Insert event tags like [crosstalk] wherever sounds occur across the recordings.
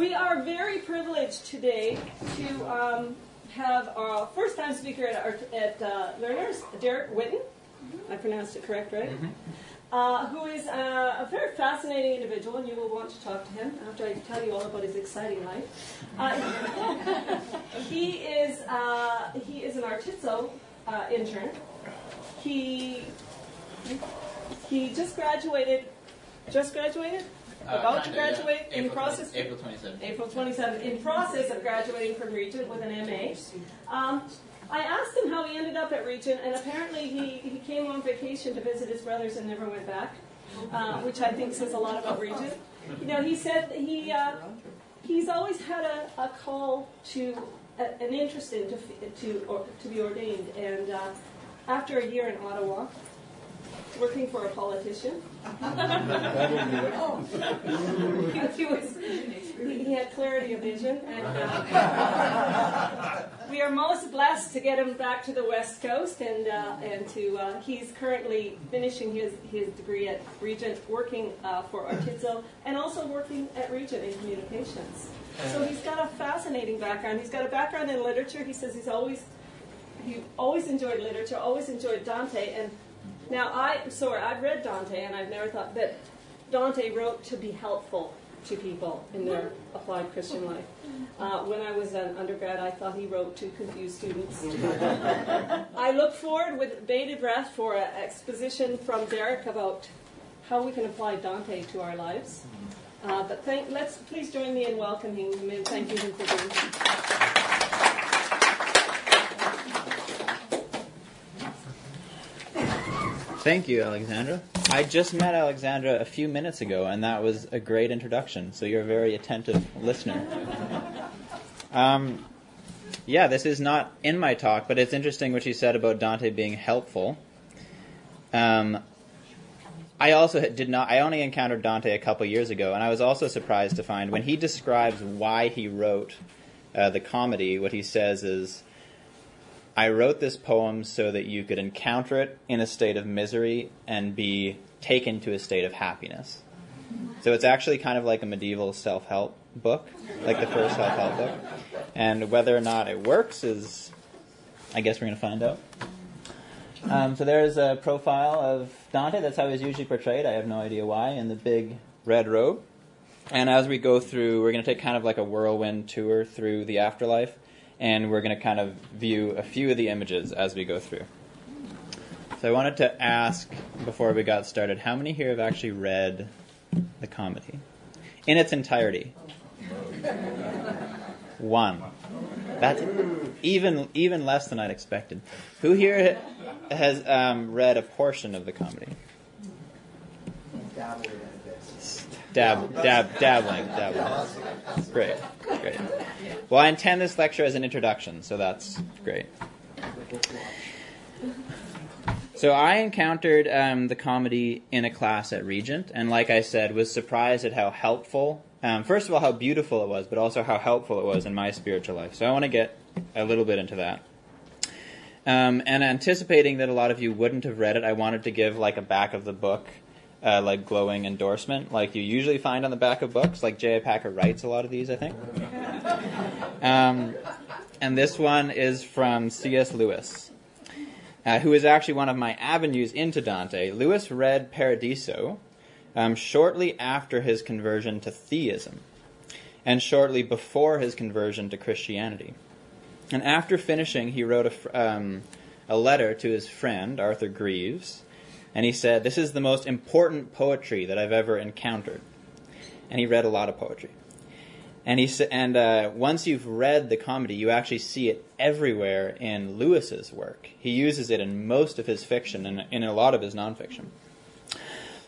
We are very privileged today to um, have our first time speaker at, our, at uh, Learners, Derek Witten. I pronounced it correct, right? Uh, who is uh, a very fascinating individual, and you will want to talk to him after I tell you all about his exciting life. Uh, [laughs] he is uh, he is an Artizo uh, intern. He he just graduated. Just graduated. Uh, About to kinda, yeah. graduate in April process. 20, April 27th. April 27th, in process of graduating from Regent with an MA. Um, I asked him how he ended up at Regent, and apparently he, he came on vacation to visit his brothers and never went back, uh, which I think says a lot about Regent. You know, he said he uh, he's always had a, a call to a, an interest in to to or, to be ordained, and uh, after a year in Ottawa, working for a politician, [laughs] he, was, he, he had clarity of vision, and uh, we are most blessed to get him back to the West Coast, and uh, and to uh, he's currently finishing his, his degree at Regent, working uh, for Artizo, and also working at Regent in communications. So he's got a fascinating background. He's got a background in literature. He says he's always he always enjoyed literature, always enjoyed Dante, and now I sorry I've read Dante, and I've never thought that Dante wrote to be helpful to people in their applied Christian life. Uh, when I was an undergrad, I thought he wrote to confuse students. [laughs] I look forward with bated breath for an exposition from Derek about how we can apply Dante to our lives. Uh, but thank, let's please join me in welcoming him and thanking him for being here. Thank you, Alexandra. I just met Alexandra a few minutes ago, and that was a great introduction. So you're a very attentive listener. Um, yeah, this is not in my talk, but it's interesting what she said about Dante being helpful. Um, I also did not. I only encountered Dante a couple years ago, and I was also surprised to find when he describes why he wrote uh, the comedy, what he says is. I wrote this poem so that you could encounter it in a state of misery and be taken to a state of happiness. So it's actually kind of like a medieval self help book, like the first self help book. And whether or not it works is, I guess we're going to find out. Um, so there's a profile of Dante. That's how he's usually portrayed. I have no idea why, in the big red robe. And as we go through, we're going to take kind of like a whirlwind tour through the afterlife and we're going to kind of view a few of the images as we go through. So I wanted to ask before we got started, how many here have actually read the comedy in its entirety? One. That's even even less than I'd expected. Who here has um, read a portion of the comedy? Dab, dab, dabbling, dabbling. Great, great. Well, I intend this lecture as an introduction, so that's great. So I encountered um, the comedy in a class at Regent, and like I said, was surprised at how helpful. Um, first of all, how beautiful it was, but also how helpful it was in my spiritual life. So I want to get a little bit into that. Um, and anticipating that a lot of you wouldn't have read it, I wanted to give like a back of the book uh, like glowing endorsement, like you usually find on the back of books. Like J.I. Packer writes a lot of these, I think. Um, and this one is from C.S. Lewis, uh, who is actually one of my avenues into Dante. Lewis read Paradiso um, shortly after his conversion to theism, and shortly before his conversion to Christianity. And after finishing, he wrote a, um, a letter to his friend Arthur Greeves and he said, This is the most important poetry that I've ever encountered. And he read a lot of poetry. And he sa- and uh, once you've read the comedy, you actually see it everywhere in Lewis's work. He uses it in most of his fiction and in a lot of his nonfiction.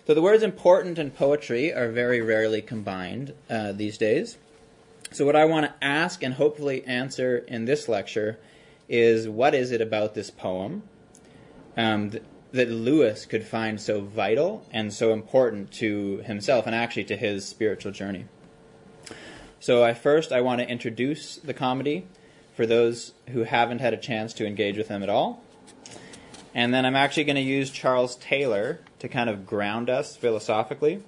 So the words important and poetry are very rarely combined uh, these days. So what I want to ask and hopefully answer in this lecture is what is it about this poem um, that Lewis could find so vital and so important to himself and actually to his spiritual journey. So I first I want to introduce the comedy for those who haven't had a chance to engage with them at all. And then I'm actually going to use Charles Taylor to kind of ground us philosophically.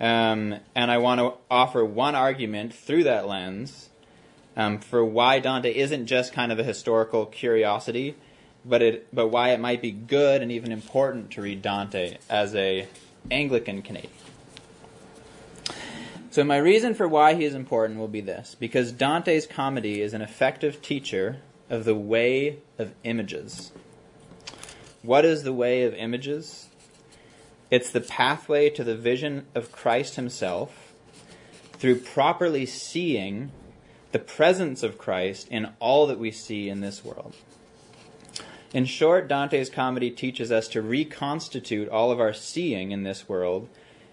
Um, and I want to offer one argument through that lens um, for why Dante isn't just kind of a historical curiosity, but it but why it might be good and even important to read Dante as a Anglican Canadian. So my reason for why he is important will be this: because Dante's comedy is an effective teacher of the way of images. What is the way of images? It's the pathway to the vision of Christ himself through properly seeing the presence of Christ in all that we see in this world. In short, Dante's comedy teaches us to reconstitute all of our seeing in this world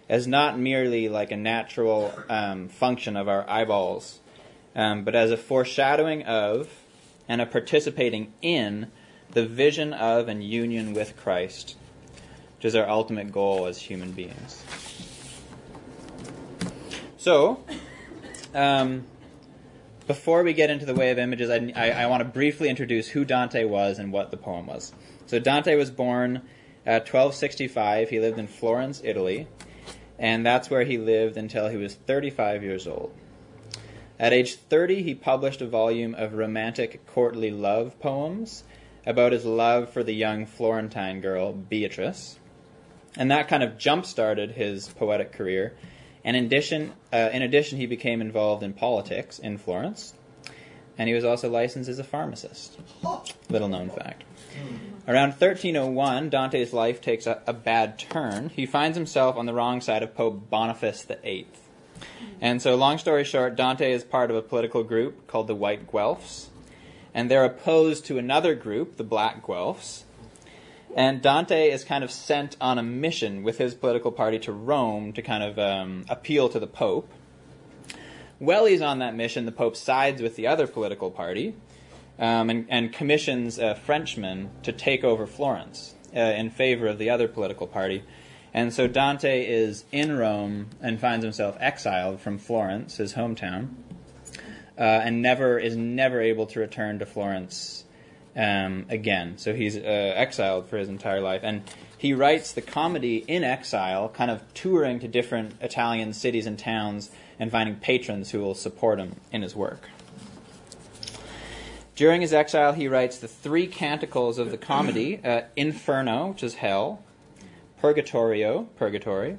as not merely like a natural um, function of our eyeballs, um, but as a foreshadowing of and a participating in the vision of and union with Christ, which is our ultimate goal as human beings. So, um, before we get into the way of images, I, I, I want to briefly introduce who Dante was and what the poem was. So Dante was born at 1265. He lived in Florence, Italy, and that's where he lived until he was 35 years old. At age 30, he published a volume of romantic courtly love poems about his love for the young Florentine girl, Beatrice. And that kind of jump started his poetic career and in addition, uh, in addition, he became involved in politics in Florence, and he was also licensed as a pharmacist. Little known fact. Around 1301, Dante's life takes a, a, bad turn. He finds himself on the wrong side of Pope Boniface VIII. And so, long story short, Dante is part of a political group called the White Guelphs, and they're opposed to another group, the Black Guelphs, and Dante is kind of sent on a mission with his political party to Rome to kind of um, appeal to the Pope. While he's on that mission, the Pope sides with the other political party um, and, and, commissions a Frenchman to take over Florence uh, in favor of the other political party. And so Dante is in Rome and finds himself exiled from Florence, his hometown, uh, and never is never able to return to Florence um, again. So he's uh, exiled for his entire life. And he writes the comedy in exile, kind of touring to different Italian cities and towns and finding patrons who will support him in his work. During his exile, he writes the three canticles of the comedy [clears throat] uh, Inferno, which is hell, Purgatorio, purgatory,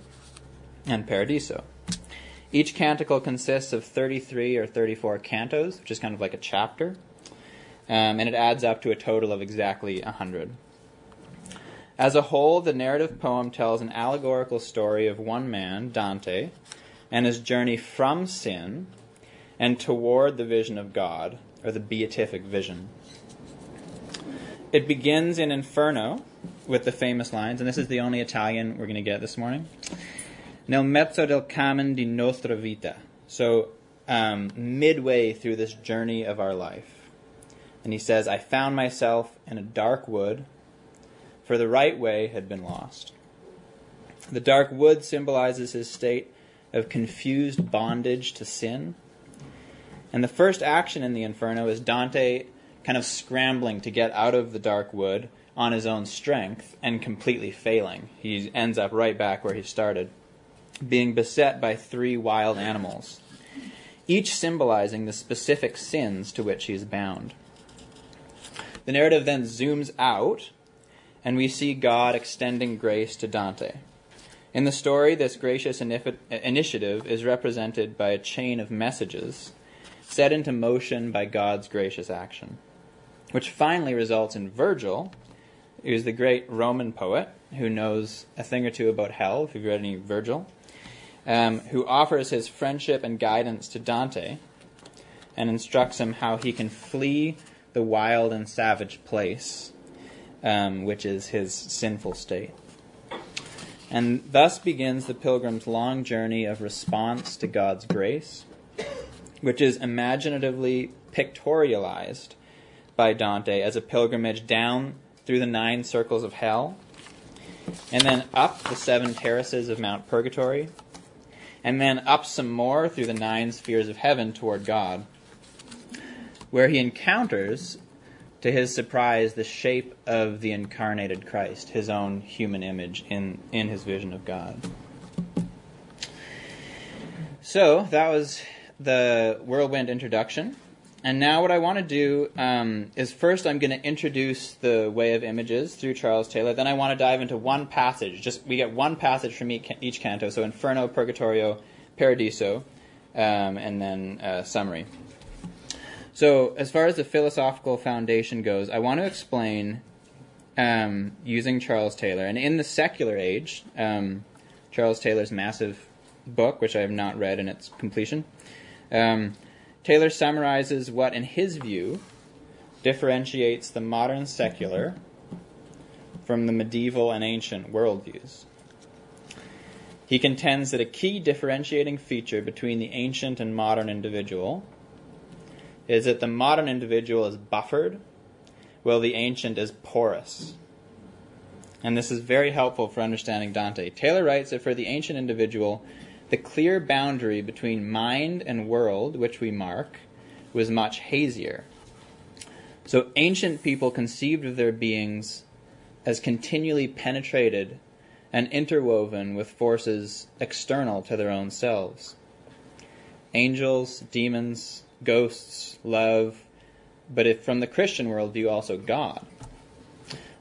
and Paradiso. Each canticle consists of 33 or 34 cantos, which is kind of like a chapter um, and it adds up to a total of exactly 100. As a whole, the narrative poem tells an allegorical story of one man, Dante, and his journey from sin and toward the vision of God, or the beatific vision. It begins in Inferno with the famous lines, and this is the only Italian we're going to get this morning. Nel mezzo del cammin di nostra vita. So, um, midway through this journey of our life. And he says, I found myself in a dark wood, for the right way had been lost. The dark wood symbolizes his state of confused bondage to sin. And the first action in the Inferno is Dante kind of scrambling to get out of the dark wood on his own strength and completely failing. He ends up right back where he started, being beset by three wild animals, each symbolizing the specific sins to which he is bound. The narrative then zooms out, and we see God extending grace to Dante. In the story, this gracious initiative is represented by a chain of messages set into motion by God's gracious action, which finally results in Virgil, who's the great Roman poet who knows a thing or two about hell, if you've read any Virgil, um, who offers his friendship and guidance to Dante and instructs him how he can flee the wild and savage place, um, which is his sinful state. And thus begins the pilgrim's long journey of response to God's grace, which is imaginatively pictorialized by Dante as a pilgrimage down through the nine circles of hell, and then up the seven terraces of Mount Purgatory, and then up some more through the nine spheres of heaven toward God where he encounters, to his surprise, the shape of the incarnated Christ, his own human image in, in his vision of God. So that was the whirlwind introduction. And now, what I want to do um, is first, I'm going to introduce the way of images through Charles Taylor. Then, I want to dive into one passage. Just we get one passage from each canto. So, Inferno, Purgatorio, Paradiso, um, and then uh, summary. So, as far as the philosophical foundation goes, I want to explain um, using Charles Taylor. And in the secular age, um, Charles Taylor's massive book, which I have not read in its completion. Um, Taylor summarizes what, in his view, differentiates the modern secular from the medieval and ancient worldviews. He contends that a key differentiating feature between the ancient and modern individual is that the modern individual is buffered, while the ancient is porous. And this is very helpful for understanding Dante. Taylor writes that for the ancient individual, the clear boundary between mind and world, which we mark, was much hazier. So ancient people conceived of their beings as continually penetrated and interwoven with forces external to their own selves. Angels, demons, ghosts, love, but if from the Christian worldview, also God.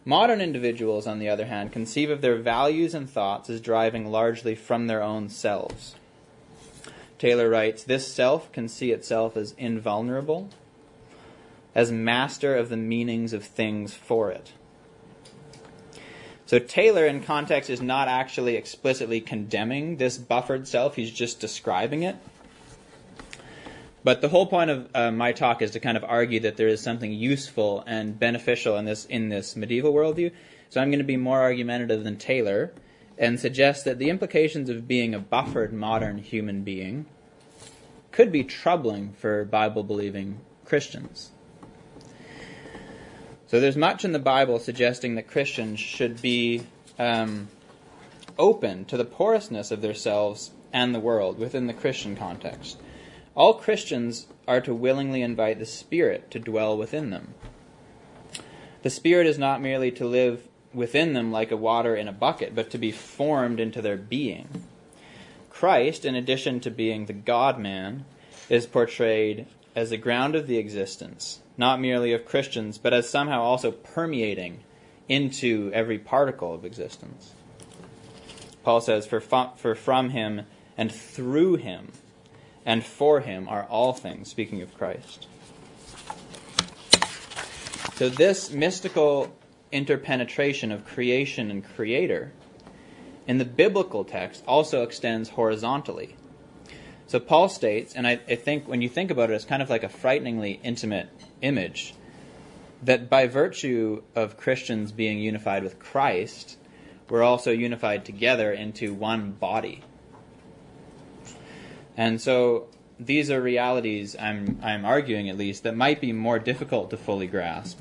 Modern individuals, on the other hand, conceive of their values and thoughts as driving largely from their own selves. Taylor writes This self can see itself as invulnerable, as master of the meanings of things for it. So Taylor, in context, is not actually explicitly condemning this buffered self, he's just describing it. But the whole point of uh, my talk is to kind of argue that there is something useful and beneficial in this in this medieval worldview. So I'm going to be more argumentative than Taylor and suggest that the implications of being a buffered modern human being could be troubling for Bible believing Christians. So there's much in the Bible suggesting that Christians should be um, open to the porousness of themselves and the world within the Christian context. All Christians are to willingly invite the Spirit to dwell within them. The Spirit is not merely to live within them like a water in a bucket, but to be formed into their being. Christ, in addition to being the God man, is portrayed as the ground of the existence, not merely of Christians, but as somehow also permeating into every particle of existence. Paul says, For, for from him and through him and for him are all things, speaking of Christ. So, this mystical interpenetration of creation and creator in the biblical text also extends horizontally. So, Paul states, and I, I think when you think about it, it's kind of like a frighteningly intimate image, that by virtue of Christians being unified with Christ, we're also unified together into one body. And so these are realities I'm I'm arguing at least that might be more difficult to fully grasp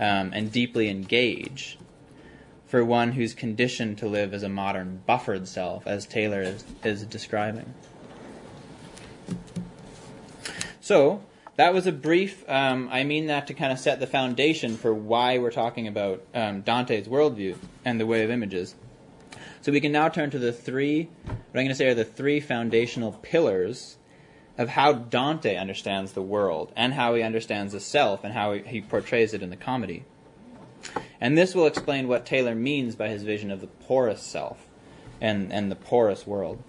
um, and deeply engage for one who's conditioned to live as a modern buffered self, as Taylor is, is describing. So that was a brief. Um, I mean that to kind of set the foundation for why we're talking about um, Dante's worldview and the way of images. So we can now turn to the three, what I'm going to say are the three foundational pillars of how Dante understands the world and how he understands the self and how he portrays it in the comedy. And this will explain what Taylor means by his vision of the porous self and, and the porous world.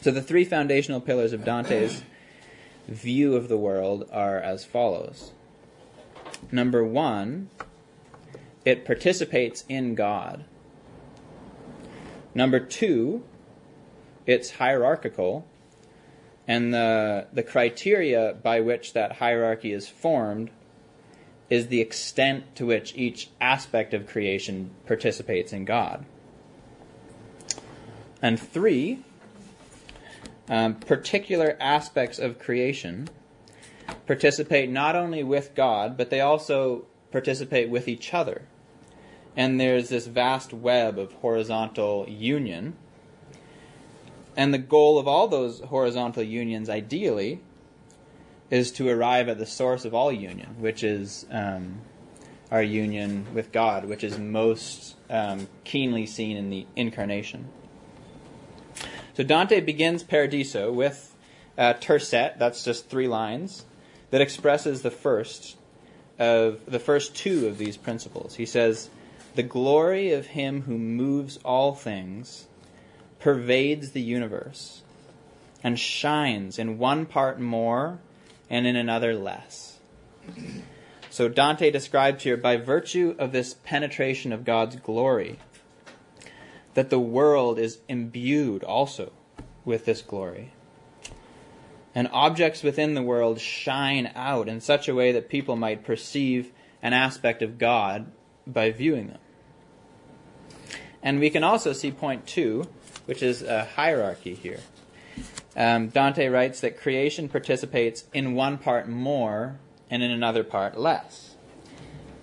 So the three foundational pillars of Dante's [coughs] view of the world are as follows. Number one, it participates in God. Number two, it's hierarchical, and the, the criteria by which that hierarchy is formed is the extent to which each aspect of creation participates in God. And three, um, particular aspects of creation participate not only with God, but they also participate with each other and there's this vast web of horizontal union. And the goal of all those horizontal unions, ideally, is to arrive at the source of all union, which is um, our union with God, which is most um, keenly seen in the incarnation. So Dante begins Paradiso with uh, tercet, that's just three lines, that expresses the first of the first two of these principles. He says, "The glory of him who moves all things pervades the universe and shines in one part more and in another less." So Dante describes here by virtue of this penetration of God's glory that the world is imbued also with this glory. And objects within the world shine out in such a way that people might perceive an aspect of God by viewing them. And we can also see point two, which is a hierarchy here. Um, Dante writes that creation participates in one part more and in another part less.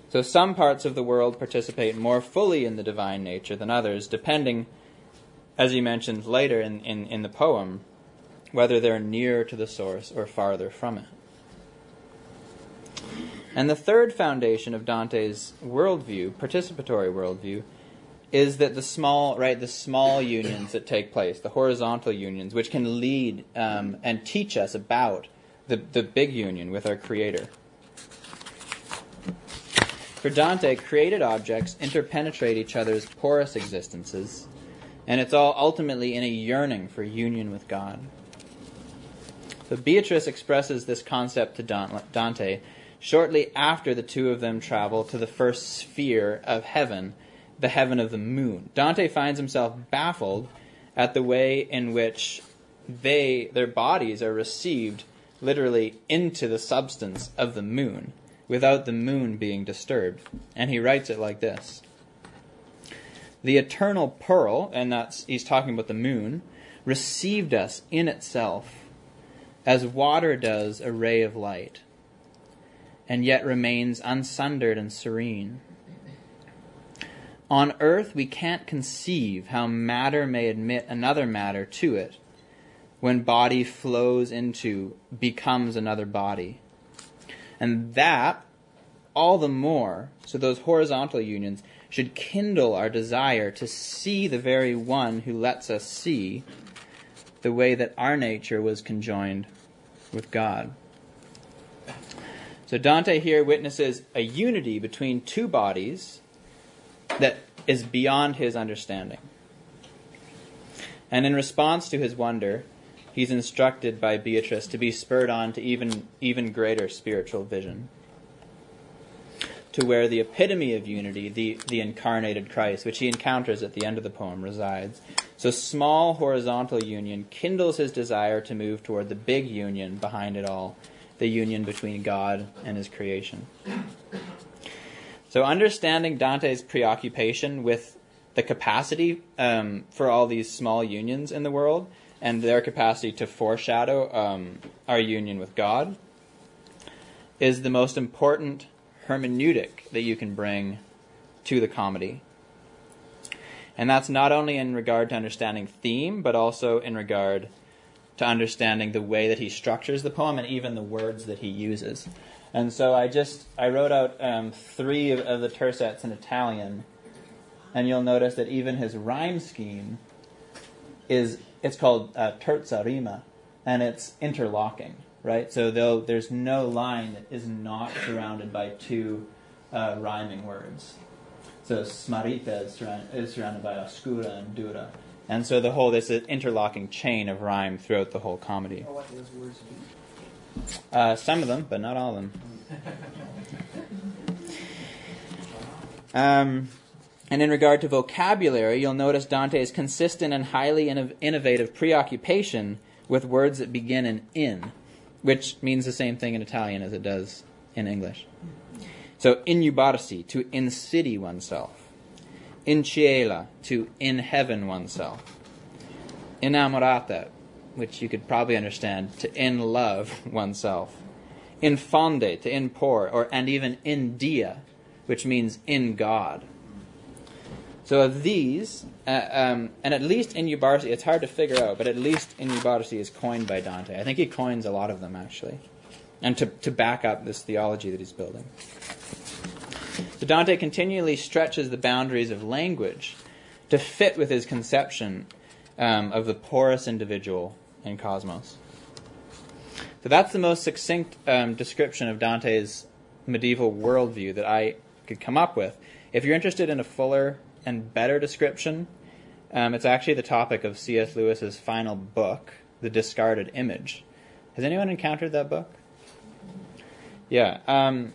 So some parts of the world participate more fully in the divine nature than others, depending, as he mentions later in, in, in the poem, whether they're near to the source or farther from it. And the third foundation of Dante's worldview, participatory worldview, is that the small, right, the small unions that take place, the horizontal unions, which can lead um, and teach us about the, the big union with our Creator. For Dante, created objects interpenetrate each other's porous existences, and it's all ultimately in a yearning for union with God. So Beatrice expresses this concept to Dante shortly after the two of them travel to the first sphere of heaven, the heaven of the moon. Dante finds himself baffled at the way in which they their bodies are received literally into the substance of the moon without the moon being disturbed. And he writes it like this The eternal pearl, and that's he's talking about the moon, received us in itself as water does a ray of light, and yet remains unsundered and serene. On earth, we can't conceive how matter may admit another matter to it when body flows into, becomes another body. And that, all the more, so those horizontal unions should kindle our desire to see the very one who lets us see the way that our nature was conjoined with God. So Dante here witnesses a unity between two bodies that is beyond his understanding. And in response to his wonder, he's instructed by Beatrice to be spurred on to even, even greater spiritual vision. To where the epitome of unity, the, the incarnated Christ, which he encounters at the end of the poem, resides. So, small horizontal union kindles his desire to move toward the big union behind it all, the union between God and his creation. So, understanding Dante's preoccupation with the capacity um, for all these small unions in the world and their capacity to foreshadow um, our union with God is the most important hermeneutic that you can bring to the comedy. And that's not only in regard to understanding theme, but also in regard to understanding the way that he structures the poem and even the words that he uses. And so I just I wrote out um, three of, of the tercets in Italian, and you'll notice that even his rhyme scheme is it's called uh, terza rima, and it's interlocking, right? So there's no line that is not surrounded by two uh, rhyming words. So smarrita is, surround, is surrounded by oscura and dura. And so the whole, there's an interlocking chain of rhyme throughout the whole comedy. Oh, what those words Uh, some of them, but not all of them. Um, and in regard to vocabulary, you'll notice Dante's consistent and highly innovative preoccupation with words that begin in in, which means the same thing in Italian as it does in English. So, innubarsi, to incity oneself. In ciela, to in heaven oneself. Innamorata, which you could probably understand, to in love oneself. In fonde, to in pour, or and even in dia, which means in God. So of these, uh, um, and at least Innubarsi, it's hard to figure out, but at least Innubarsi is coined by Dante. I think he coins a lot of them actually, and to to back up this theology that he's building. So Dante continually stretches the boundaries of language to fit with his conception um, of the porous individual in cosmos. So that's the most succinct um, description of Dante's medieval worldview that I could come up with. If you're interested in a fuller and better description, um, it's actually the topic of C.S. Lewis's final book, The Discarded Image. Has anyone encountered that book? Yeah, um,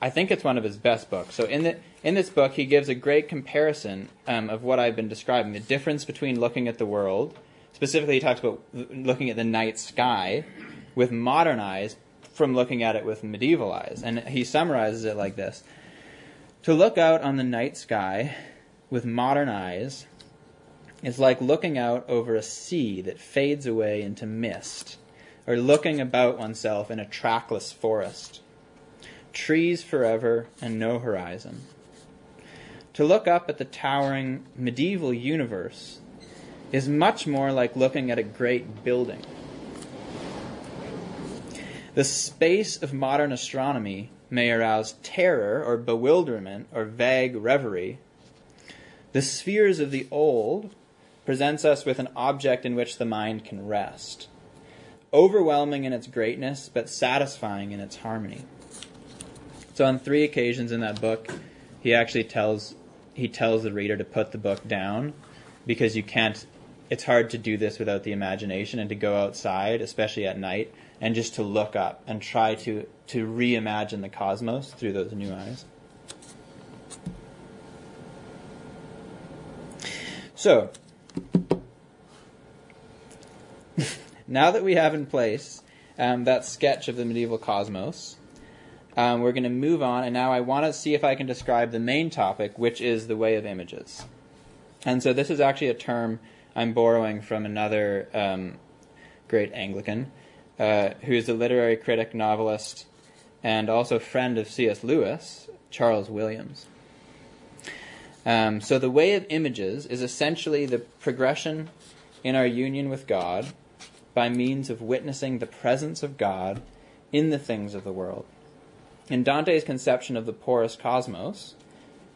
I think it's one of his best books. So in the in this book, he gives a great comparison um, of what I've been describing: the difference between looking at the world. Specifically, he talks about looking at the night sky with modern eyes from looking at it with medieval eyes, and he summarizes it like this: To look out on the night sky with modern eyes is like looking out over a sea that fades away into mist, or looking about oneself in a trackless forest. Trees forever and no horizon. To look up at the towering medieval universe is much more like looking at a great building. The space of modern astronomy may arouse terror or bewilderment or vague reverie. The spheres of the old presents us with an object in which the mind can rest, overwhelming in its greatness, but satisfying in its harmony. So on three occasions in that book, he actually tells he tells the reader to put the book down because you can't it's hard to do this without the imagination and to go outside, especially at night, and just to look up and try to to reimagine the cosmos through those new eyes. So, [laughs] now that we have in place um, that sketch of the medieval cosmos, um, we're going to move on, and now I want to see if I can describe the main topic, which is the way of images. And so this is actually a term I'm borrowing from another um, great Anglican, uh, who is a literary critic, novelist, and also friend of C.S. Lewis, Charles Williams. Um, so the way of images is essentially the progression in our union with God by means of witnessing the presence of God in the things of the world. In Dante's conception of the porous cosmos,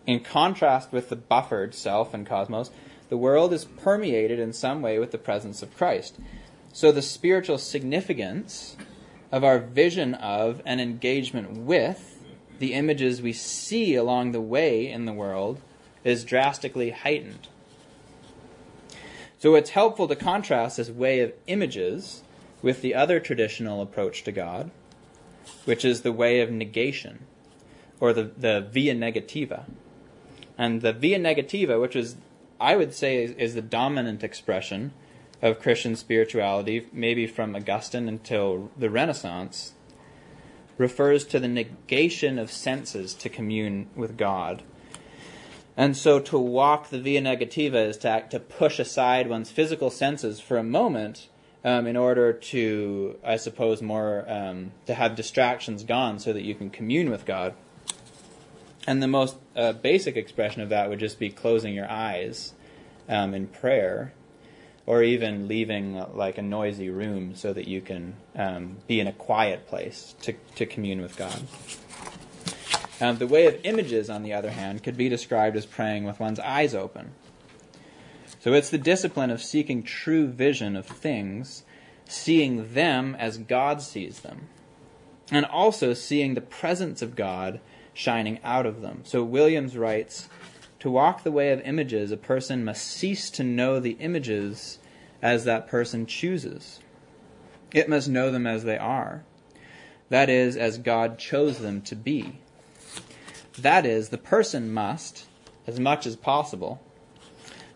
in contrast with the buffered self and cosmos, the world is permeated in some way with the presence of Christ. So the spiritual significance of our vision of and engagement with the images we see along the way in the world is drastically heightened. So it's helpful to contrast this way of images with the other traditional approach to God, which is the way of negation, or the, the via negativa. And the via negativa, which is, I would say, is, is the dominant expression of Christian spirituality, maybe from Augustine until the Renaissance, refers to the negation of senses to commune with God and so to walk the via negativa is to, act, to push aside one's physical senses for a moment um, in order to, I suppose, more um, to have distractions gone so that you can commune with God. And the most uh, basic expression of that would just be closing your eyes um, in prayer, or even leaving uh, like a noisy room so that you can um, be in a quiet place to, to commune with God. Um, the way of images, on the other hand, could be described as praying with one's eyes open. So it's the discipline of seeking true vision of things, seeing them as God sees them, and also seeing the presence of God shining out of them. So Williams writes To walk the way of images, a person must cease to know the images as that person chooses. It must know them as they are. That is, as God chose them to be. That is, the person must, as much as possible,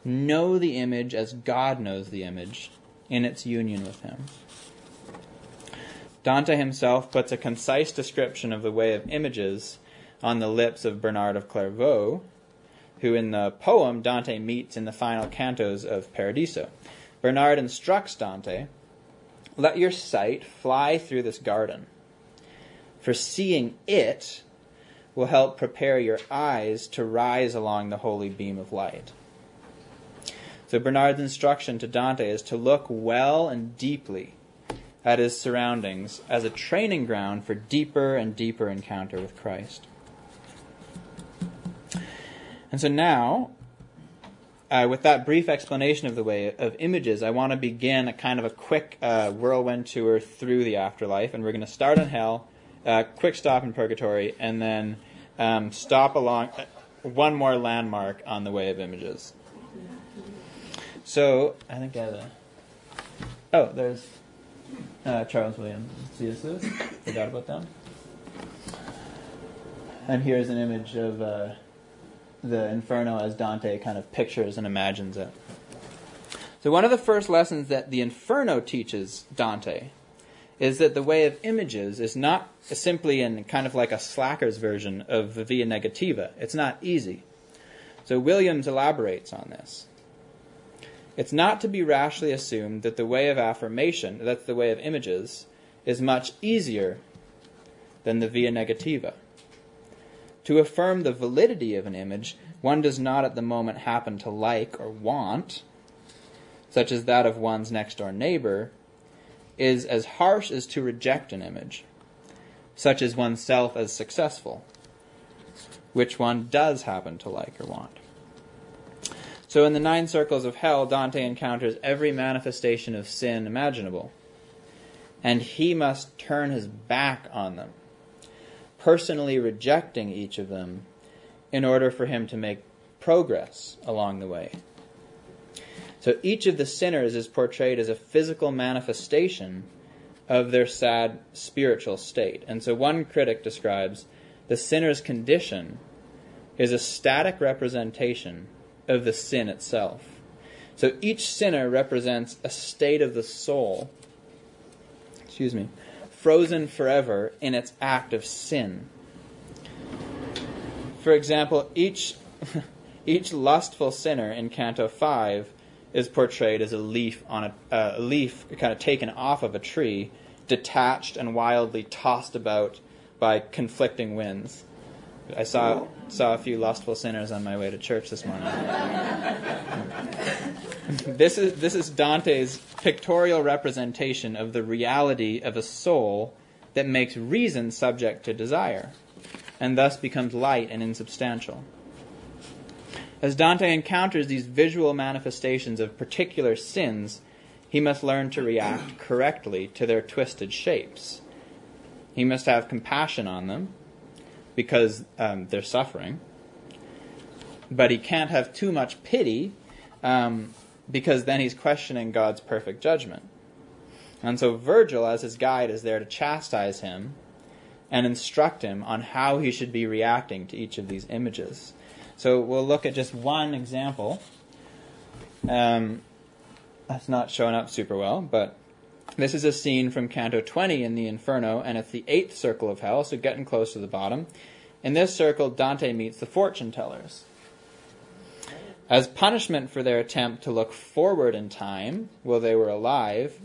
know the image as God knows the image in its union with Him. Dante himself puts a concise description of the way of images on the lips of Bernard of Clairvaux, who in the poem Dante meets in the final cantos of Paradiso. Bernard instructs Dante Let your sight fly through this garden, for seeing it will help prepare your eyes to rise along the holy beam of light. So Bernard's instruction to Dante is to look well and deeply at his surroundings as a training ground for deeper and deeper encounter with Christ. And so now, uh, with that brief explanation of the way of images, I want to begin a kind of a quick uh, whirlwind tour through the afterlife, and we're going to start in hell, uh, quick stop in purgatory, and then um, stop along uh, one more landmark on the way of images. So I think I have a. Oh, there's uh, Charles Williams, C.S. Lewis. Forgot about them. And here's an image of uh, the Inferno as Dante kind of pictures and imagines it. So, one of the first lessons that the Inferno teaches Dante is that the way of images is not simply in kind of like a slacker's version of the via negativa. It's not easy. So, Williams elaborates on this. It's not to be rashly assumed that the way of affirmation, that's the way of images, is much easier than the via negativa. To affirm the validity of an image, one does not at the moment happen to like or want, such as that of one's next door neighbor, is as harsh as to reject an image, such as oneself as successful, which one does happen to like or want. So in the nine circles of hell, Dante encounters every manifestation of sin imaginable, and he must turn his back on them personally rejecting each of them in order for him to make progress along the way. So each of the sinners is portrayed as a physical manifestation of their sad spiritual state. And so one critic describes the sinner's condition is a static representation of the sin itself. So each sinner represents a state of the soul. Excuse me frozen forever in its act of sin. For example, each, [laughs] each lustful sinner in Canto 5 is portrayed as a leaf on a, a leaf kind of taken off of a tree, detached and wildly tossed about by conflicting winds. I saw saw a few lustful sinners on my way to church this morning. [laughs] this is this is Dante's pictorial representation of the reality of a soul that makes reason subject to desire, and thus becomes light and insubstantial. As Dante encounters these visual manifestations of particular sins, he must learn to react correctly to their twisted shapes. He must have compassion on them because um, they're suffering, but he can't have too much pity um, because then he's questioning God's perfect judgment. And so Virgil, as his guide, is there to chastise him and instruct him on how he should be reacting to each of these images. So we'll look at just one example. Um, that's not showing up super well, but this is a scene from Canto 20 in the Inferno, and it's the eighth circle of hell, so getting close to the bottom. In this circle, Dante meets the fortune tellers. As punishment for their attempt to look forward in time while they were alive,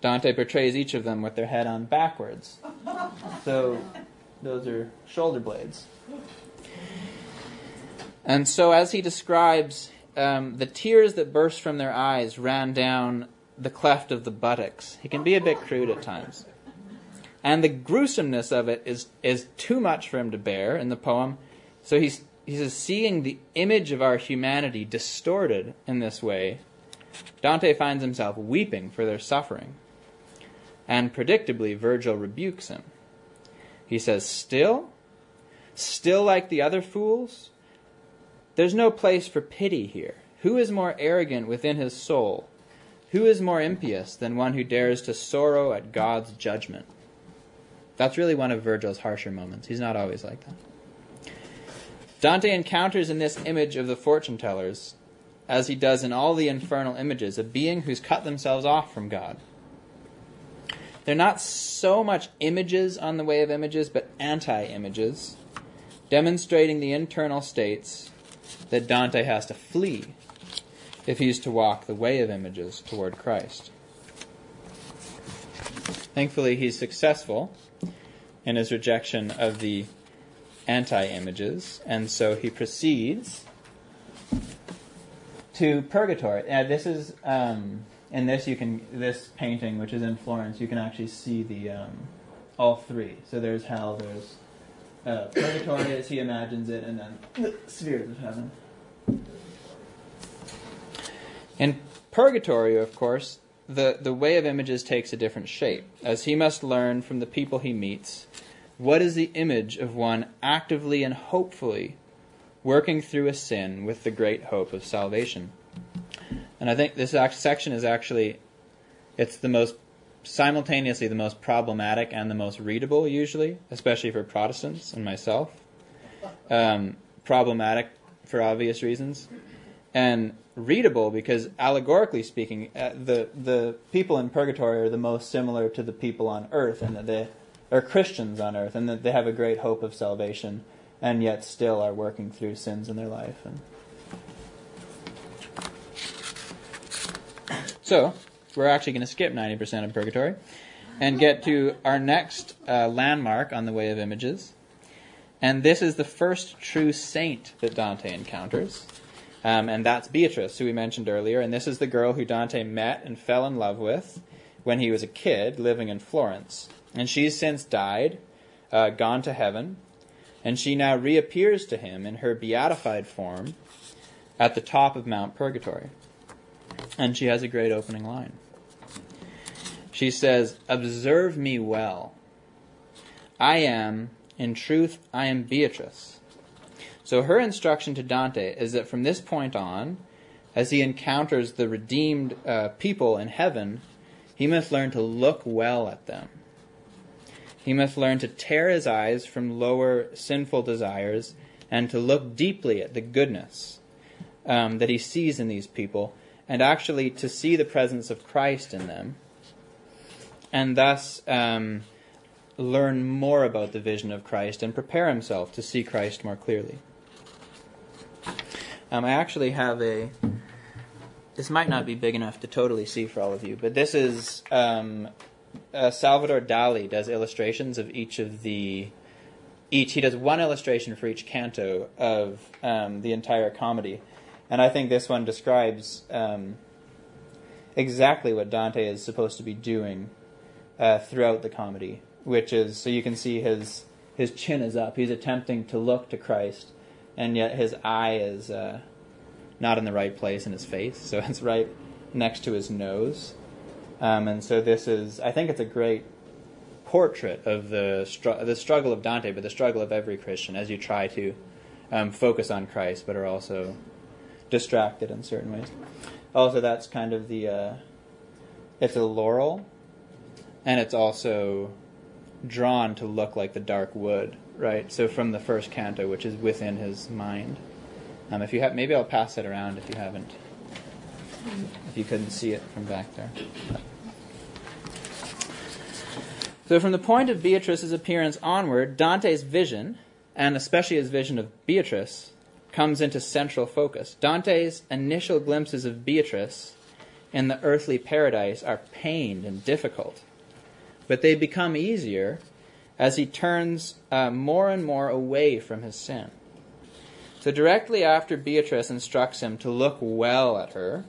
Dante portrays each of them with their head on backwards. So those are shoulder blades. And so, as he describes, um, the tears that burst from their eyes ran down the cleft of the buttocks. He can be a bit crude at times. And the gruesomeness of it is, is too much for him to bear in the poem. So he's he says, seeing the image of our humanity distorted in this way, Dante finds himself weeping for their suffering. And predictably, Virgil rebukes him. He says, Still? Still like the other fools? There's no place for pity here. Who is more arrogant within his soul? Who is more impious than one who dares to sorrow at God's judgment? That's really one of Virgil's harsher moments. He's not always like that. Dante encounters in this image of the fortune tellers, as he does in all the infernal images, a being who's cut themselves off from God. They're not so much images on the way of images, but anti images, demonstrating the internal states that Dante has to flee if he's to walk the way of images toward Christ. Thankfully, he's successful in his rejection of the anti images, and so he proceeds to purgatory. Uh, this is um, in this you can this painting, which is in Florence, you can actually see the um, all three. So there's hell, there's uh, purgatory as he imagines it, and then the [coughs] spheres of heaven. In purgatory, of course, the, the way of images takes a different shape, as he must learn from the people he meets what is the image of one actively and hopefully working through a sin with the great hope of salvation. And I think this section is actually it's the most simultaneously the most problematic and the most readable usually, especially for Protestants and myself. Um, problematic for obvious reasons, and readable because allegorically speaking, uh, the the people in purgatory are the most similar to the people on earth, and that they are Christians on earth, and that they have a great hope of salvation, and yet still are working through sins in their life. And [coughs] so we're actually going to skip ninety percent of purgatory and get to our next uh, landmark on the way of images. And this is the first true saint that Dante encounters. Um, and that's Beatrice, who we mentioned earlier. And this is the girl who Dante met and fell in love with when he was a kid living in Florence. And she's since died, uh, gone to heaven, and she now reappears to him in her beatified form at the top of Mount Purgatory. And she has a great opening line. She says, Observe me well. I am, in truth, I am Beatrice so her instruction to Dante is that from this point on, as he encounters the redeemed uh, people in heaven, he must learn to look well at them. He must learn to tear his eyes from lower sinful desires and to look deeply at the goodness um, that he sees in these people and actually to see the presence of Christ in them and thus um, learn more about the vision of Christ and prepare himself to see Christ more clearly. Um, I actually have a. This might not be big enough to totally see for all of you, but this is um, uh, Salvador Dali does illustrations of each of the each. He does one illustration for each canto of um, the entire comedy, and I think this one describes um, exactly what Dante is supposed to be doing uh, throughout the comedy, which is so you can see his his chin is up. He's attempting to look to Christ and yet his eye is uh, not in the right place in his face, [laughs] so it's right next to his nose. Um, and so this is, I think it's a great portrait of the str- the struggle of Dante, but the struggle of every Christian as you try to um, focus on Christ, but are also distracted in certain ways. Also, that's kind of the uh, it's a laurel, and it's also drawn to look like the dark wood right? So from the first canto, which is within his mind. Um, if you have, maybe I'll pass it around if you haven't, if you couldn't see it from back there. So from the point of Beatrice's appearance onward, Dante's vision, and especially his vision of Beatrice, comes into central focus. Dante's initial glimpses of Beatrice in the earthly paradise are pained and difficult, but they become easier as he turns uh, more and more away from his sin. So, directly after Beatrice instructs him to look well at her,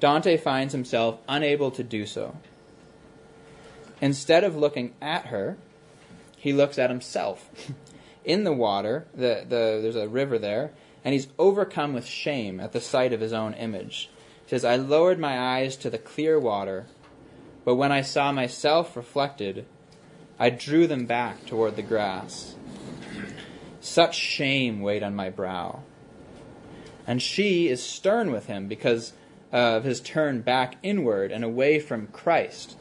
Dante finds himself unable to do so. Instead of looking at her, he looks at himself. [laughs] In the water, the, the, there's a river there, and he's overcome with shame at the sight of his own image. He says, I lowered my eyes to the clear water, but when I saw myself reflected, I drew them back toward the grass. Such shame weighed on my brow. And she is stern with him because of his turn back inward and away from Christ.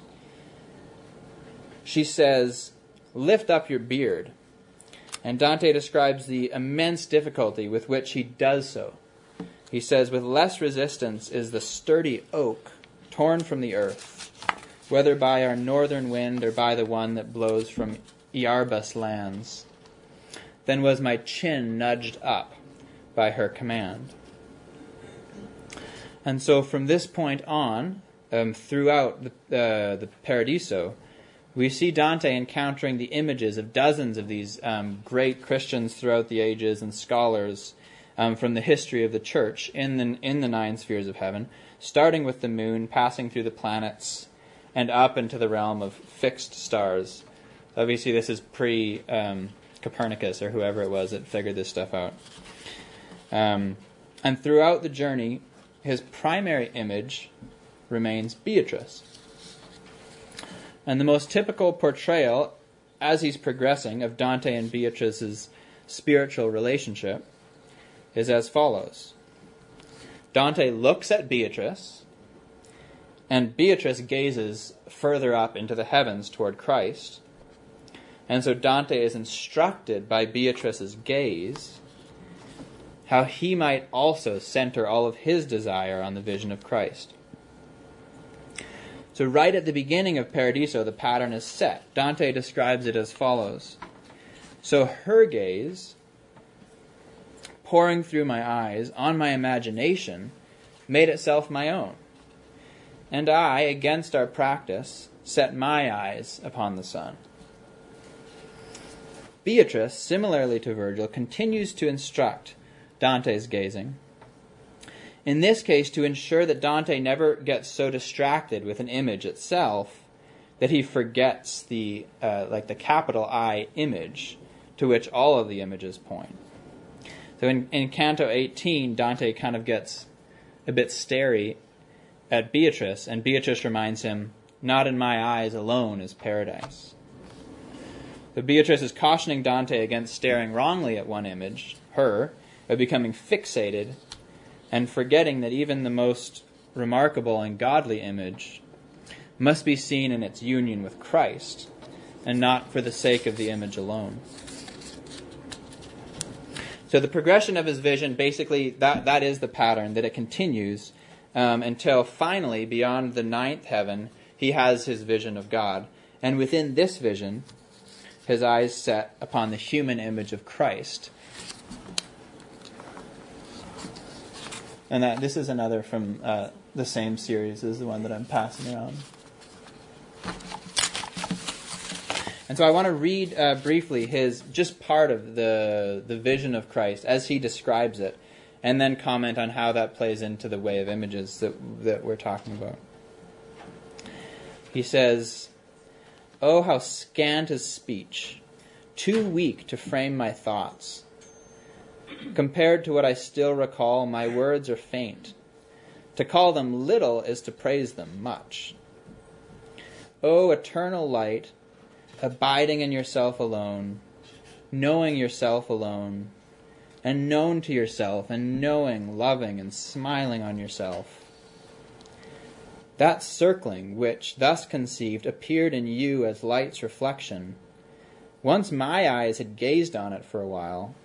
She says, Lift up your beard. And Dante describes the immense difficulty with which he does so. He says, With less resistance is the sturdy oak torn from the earth whether by our northern wind or by the one that blows from Iarbas lands. Then was my chin nudged up by her command. And so from this point on, um, throughout the, uh, the Paradiso, we see Dante encountering the images of dozens of these um, great Christians throughout the ages and scholars um, from the history of the church in the, in the nine spheres of heaven, starting with the moon, passing through the planets, and up into the realm of fixed stars. Obviously, this is pre um, Copernicus or whoever it was that figured this stuff out. Um, and throughout the journey, his primary image remains Beatrice. And the most typical portrayal, as he's progressing, of Dante and Beatrice's spiritual relationship is as follows Dante looks at Beatrice, and Beatrice gazes further up into the heavens toward Christ. And so Dante is instructed by Beatrice's gaze how he might also center all of his desire on the vision of Christ. So, right at the beginning of Paradiso, the pattern is set. Dante describes it as follows So, her gaze, pouring through my eyes on my imagination, made itself my own. And I, against our practice, set my eyes upon the sun. Beatrice, similarly to Virgil, continues to instruct Dante's gazing. In this case, to ensure that Dante never gets so distracted with an image itself that he forgets the uh, like the capital I image to which all of the images point. So in, in Canto 18, Dante kind of gets a bit starey at Beatrice, and Beatrice reminds him, Not in my eyes alone is paradise. So Beatrice is cautioning Dante against staring wrongly at one image, her, of becoming fixated and forgetting that even the most remarkable and godly image must be seen in its union with Christ and not for the sake of the image alone. So the progression of his vision, basically, that, that is the pattern, that it continues um, until finally, beyond the ninth heaven, he has his vision of God. And within this vision, his eyes set upon the human image of Christ. And that this is another from uh, the same series as the one that I'm passing around. And so I want to read uh, briefly his just part of the the vision of Christ as he describes it, and then comment on how that plays into the way of images that that we're talking about. He says, "Oh, how scant is speech, too weak to frame my thoughts." Compared to what I still recall, my words are faint. To call them little is to praise them much. O eternal light, abiding in yourself alone, knowing yourself alone, and known to yourself, and knowing, loving, and smiling on yourself. That circling which, thus conceived, appeared in you as light's reflection, once my eyes had gazed on it for a while,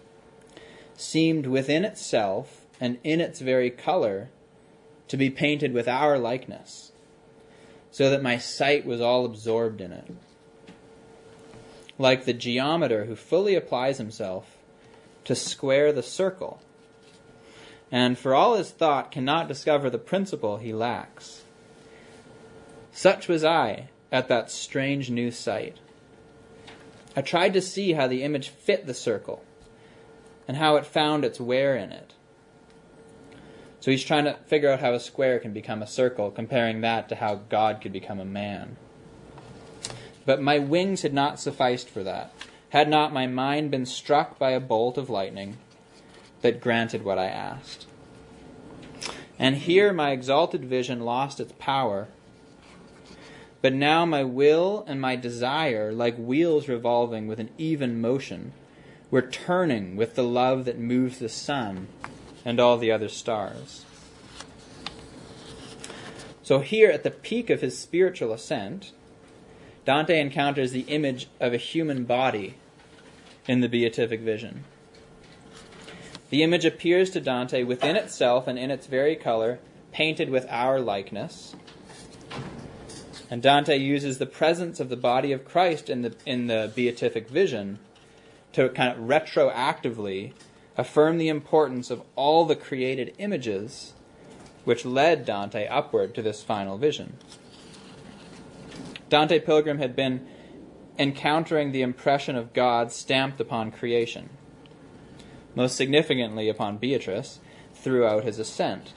seemed within itself and in its very color to be painted with our likeness, so that my sight was all absorbed in it. Like the geometer who fully applies himself to square the circle, and for all his thought cannot discover the principle he lacks. Such was I at that strange new sight. I tried to see how the image fit the circle and how it found its wear in it. So he's trying to figure out how a square can become a circle, comparing that to how God could become a man. But my wings had not sufficed for that, had not my mind been struck by a bolt of lightning that granted what I asked. And here my exalted vision lost its power. But now my will and my desire, like wheels revolving with an even motion, we're turning with the love that moves the sun and all the other stars. So, here at the peak of his spiritual ascent, Dante encounters the image of a human body in the beatific vision. The image appears to Dante within itself and in its very color, painted with our likeness. And Dante uses the presence of the body of Christ in the, in the beatific vision to kind of retroactively affirm the importance of all the created images which led Dante upward to this final vision. Dante Pilgrim had been encountering the impression of God stamped upon creation, most significantly upon Beatrice, throughout his ascent,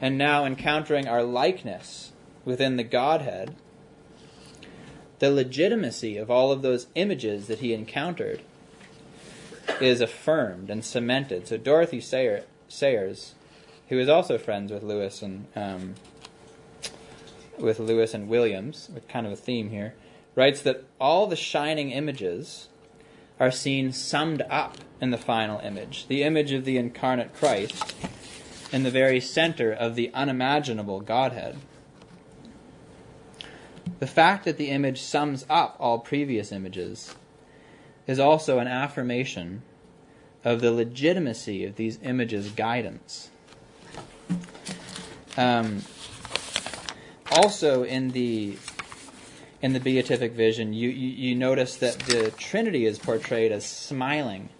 and now encountering our likeness within the Godhead. The legitimacy of all of those images that he encountered is affirmed and cemented. So Dorothy Sayer, Sayers who is also friends with Lewis and um, with Lewis and Williams, with kind of a theme here, writes that all the shining images are seen summed up in the final image, the image of the incarnate Christ, in the very center of the unimaginable Godhead. The fact that the image sums up all previous images is also an affirmation of the legitimacy of these images' guidance. Um, also, in the in the beatific vision, you, you, you notice that the Trinity is portrayed as smiling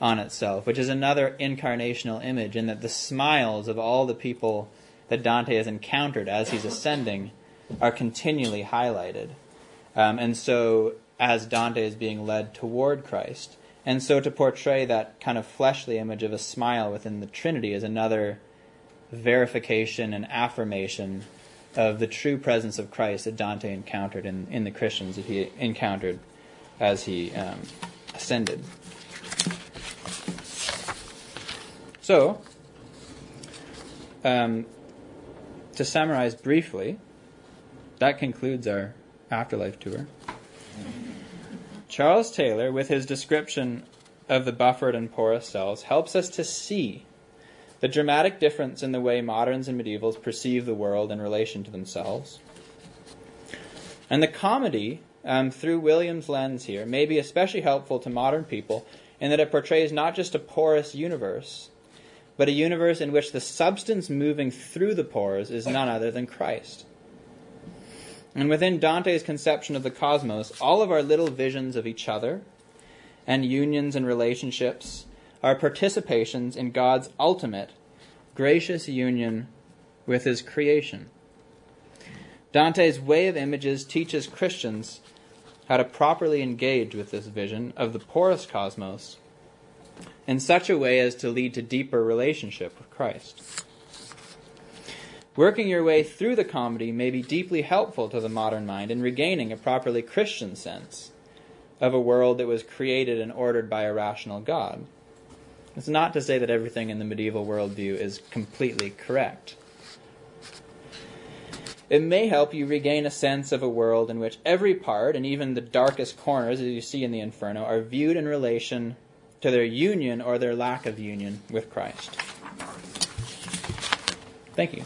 on itself, which is another incarnational image, in that the smiles of all the people that Dante has encountered as he's ascending are continually highlighted. Um, and so, as Dante is being led toward Christ, and so to portray that kind of fleshly image of a smile within the Trinity is another verification and affirmation of the true presence of Christ that Dante encountered in, in the Christians that he encountered as he um, ascended. So, um, to summarize briefly, that concludes our afterlife tour. Charles Taylor, with his description of the buffered and porous selves, helps us to see the dramatic difference in the way moderns and medievals perceive the world in relation to themselves. And the comedy, um, through William's lens here, may be especially helpful to modern people in that it portrays not just a porous universe, but a universe in which the substance moving through the pores is none other than Christ. And within Dante's conception of the cosmos, all of our little visions of each other and unions and relationships are participations in God's ultimate, gracious union with His creation. Dante's way of images teaches Christians how to properly engage with this vision of the porous cosmos in such a way as to lead to deeper relationship with Christ. Working your way through the comedy may be deeply helpful to the modern mind in regaining a properly Christian sense of a world that was created and ordered by a rational God. It's not to say that everything in the medieval worldview is completely correct. It may help you regain a sense of a world in which every part, and even the darkest corners, as you see in the Inferno, are viewed in relation to their union or their lack of union with Christ. Thank you.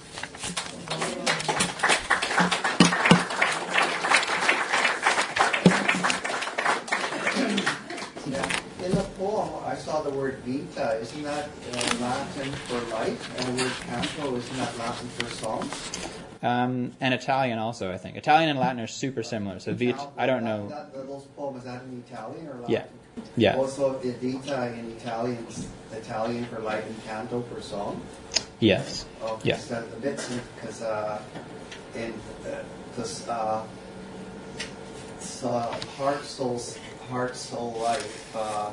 In the poem, I saw the word vita. Isn't that uh, Latin for life? And the word canto, isn't that Latin for song? Um, and Italian also, I think. Italian and Latin are super similar. So vit, I don't know. That, that, those poems, is that in Italian or Latin? Yeah. Yeah. Also, the vita in Italian is Italian for life and canto for song. Yes. Okay, Yeah. so a bit because uh, in because uh, so heart soul heart soul life uh, uh,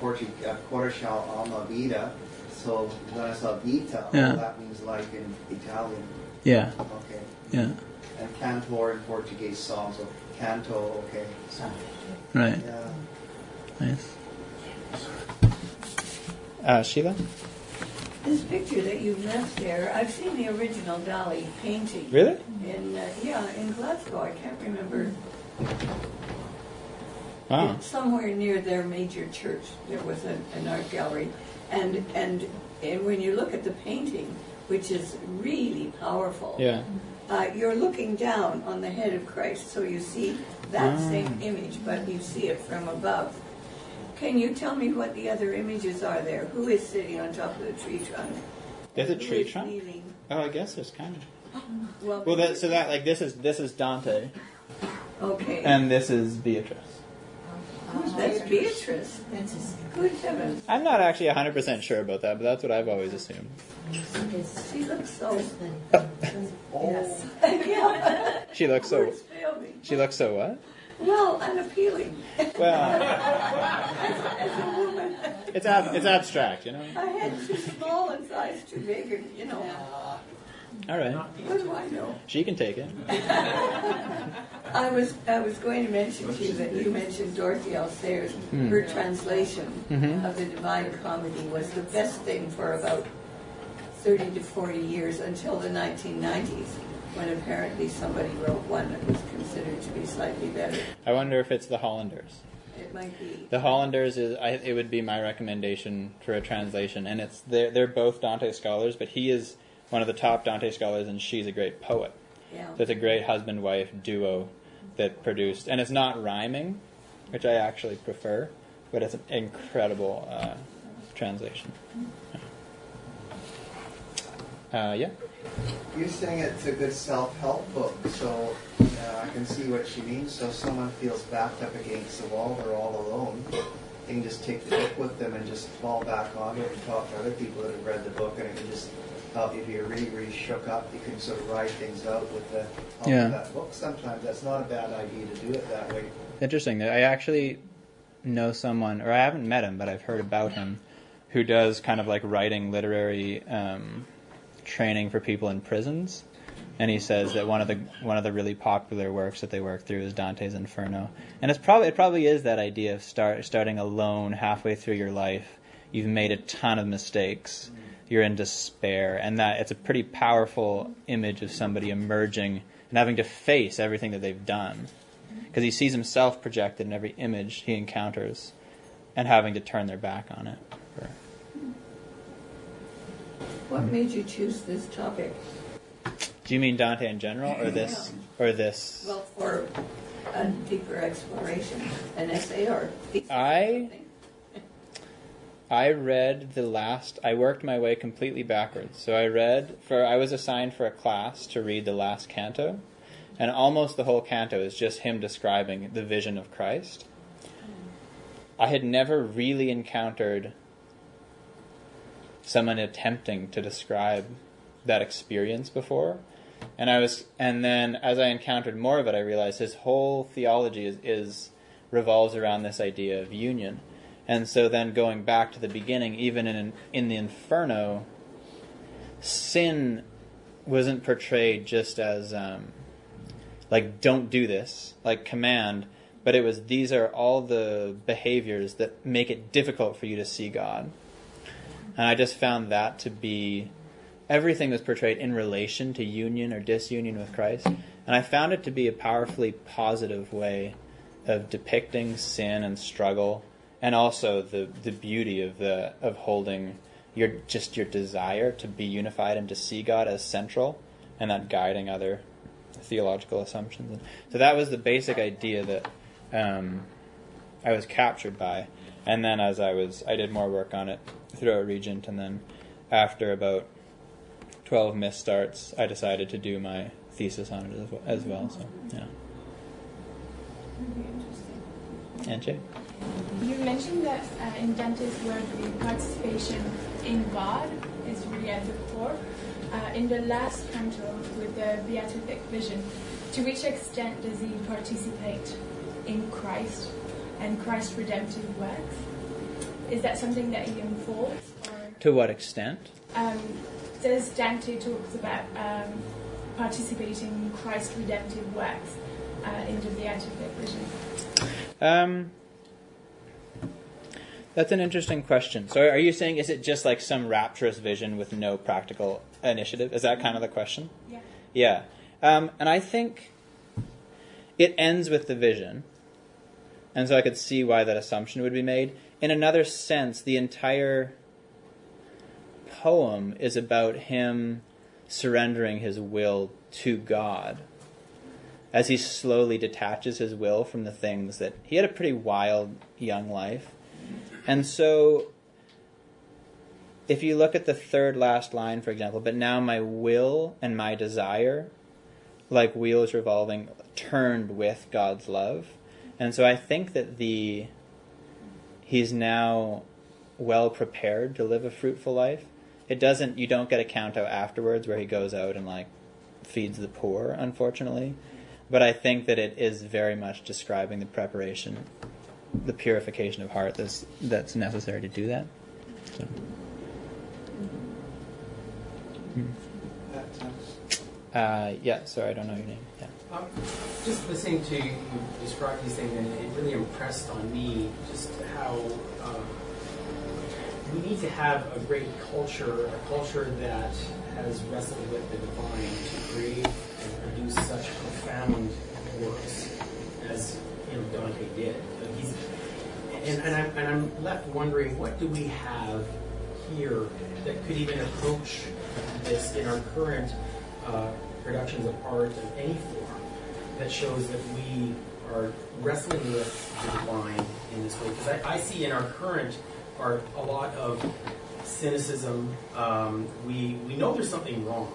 Portuguese uh, coração alma vida. So when I vita, Yeah. that means like in Italian. Yeah. Okay, Yeah. and cantor in Portuguese song. So canto. Okay. Right. Yeah. Nice. Uh, Sheila? This picture that you've left there, I've seen the original Dali painting. Really? In, uh, yeah, in Glasgow. I can't remember. Wow. Somewhere near their major church, there was a, an art gallery. And, and, and when you look at the painting, which is really powerful, Yeah. uh, you're looking down on the head of Christ, so you see that Ah. same image, but you see it from above. Can you tell me what the other images are there? Who is sitting on top of the tree trunk? There's a tree trunk? kneeling? Oh, I guess there's kind of. Well, Well, that, so that like this is this is Dante, okay. and this is Beatrice. That's Beatrice. That's his, good heavens. I'm not actually 100 percent sure about that, but that's what I've always assumed. She looks so. Oh, [laughs] yeah. [laughs] She looks so. Words fail me. She looks so what? Well, unappealing. [laughs] Well, As a woman, it's ab- it's abstract, you know. I had too small and size too big, and you know, All right, what do I know? she can take it. [laughs] I was I was going to mention to you that you mentioned Dorothy L. Sayers. Her translation Mhm. of the Divine Comedy was the best thing for about 30 to 40 years until the 1990s, when apparently somebody wrote one that was considered to be slightly better. I wonder if it's the Hollanders. It might be. The Hollanders is I, it would be my recommendation for a translation, and it's they're they're both Dante scholars, but he is one of the top Dante scholars, and she's a great poet. Yeah. So it's a great husband wife duo that produced, and it's not rhyming, which I actually prefer, but it's an incredible uh, translation. Uh, yeah. You're saying it's a good self-help book, so uh, I can see what she means. So if someone feels backed up against the wall, they're all alone. They can just take the book with them and just fall back on it and talk to other people that have read the book, and it can just help you if you're really, really shook up. You can sort of ride things out with the help Yeah. of that book. Sometimes that's not a bad idea to do it that way. Interesting. I actually know someone, or I haven't met him, but I've heard about him, who does kind of like writing literary um, training for people in prisons. And he says that one of the one of the really popular works that they work through is Dante's Inferno. And it's probably it probably is that idea of start starting alone halfway through your life. You've made a ton of mistakes. You're in despair, and that it's a pretty powerful image of somebody emerging and having to face everything that they've done because he sees himself projected in every image he encounters and having to turn their back on it. What made you choose this topic? Do you mean Dante in general, or this, or this? Well, for a deeper exploration, an essay or thesis I- something? I read the last. I worked my way completely backwards. So I read for. I was assigned for a class to read the last canto, and almost the whole canto is just him describing the vision of Christ. I had never really encountered someone attempting to describe that experience before. And I was, and then as I encountered more of it, I realized his whole theology is, is revolves around this idea of union. And so then going back to the beginning, even in in the Inferno, sin wasn't portrayed just as um, like don't do this, like command, but it was these are all the behaviors that make it difficult for you to see God. And I just found that to be everything was portrayed in relation to union or disunion with Christ. And I found it to be a powerfully positive way of depicting sin and struggle and also the, the beauty of the of holding your just your desire to be unified and to see God as central and that guiding other theological assumptions. And so that was the basic idea that um, I was captured by. And then as I was, I did more work on it throughout Regent, and then after about twelve missed starts, I decided to do my thesis on it as well. As well so yeah. And Jay? You mentioned that uh, in Dante's work, the participation in God is really at the core. Uh, in the last canto with the beatific vision, to which extent does he participate in Christ and Christ's redemptive works? Is that something that he unfolds, or To what extent? um, does Dante talks about um, participating in Christ's redemptive works uh, in the beatific vision? Um, that's an interesting question. So, are you saying is it just like some rapturous vision with no practical initiative? Is that kind of the question? Yeah. Yeah. Um, and I think it ends with the vision. And so I could see why that assumption would be made. In another sense, the entire poem is about him surrendering his will to God as he slowly detaches his will from the things that he had a pretty wild young life. And so if you look at the third last line, for example, but now my will and my desire, like wheels revolving, turned with God's love. And so I think that the he's now well prepared to live a fruitful life. It doesn't you don't get a count canto afterwards where he goes out and like feeds the poor, unfortunately. But I think that it is very much describing the preparation, the purification of heart that's that's necessary to do that. So. That, uh, yeah, sorry, I don't know your name. Yeah. Um, just listening to you describe these things, and it really impressed on me just how uh, we need to have a great culture, a culture that has wrestled with the divine to create and produce such profound works as you know Dante did. And, and, I'm, and I'm left wondering, what do we have here that could even approach this in our current uh, productions of art of any form that shows that we are wrestling with the divine in this way? Because I, I see in our current art a lot of cynicism. Um, we, we know there's something wrong,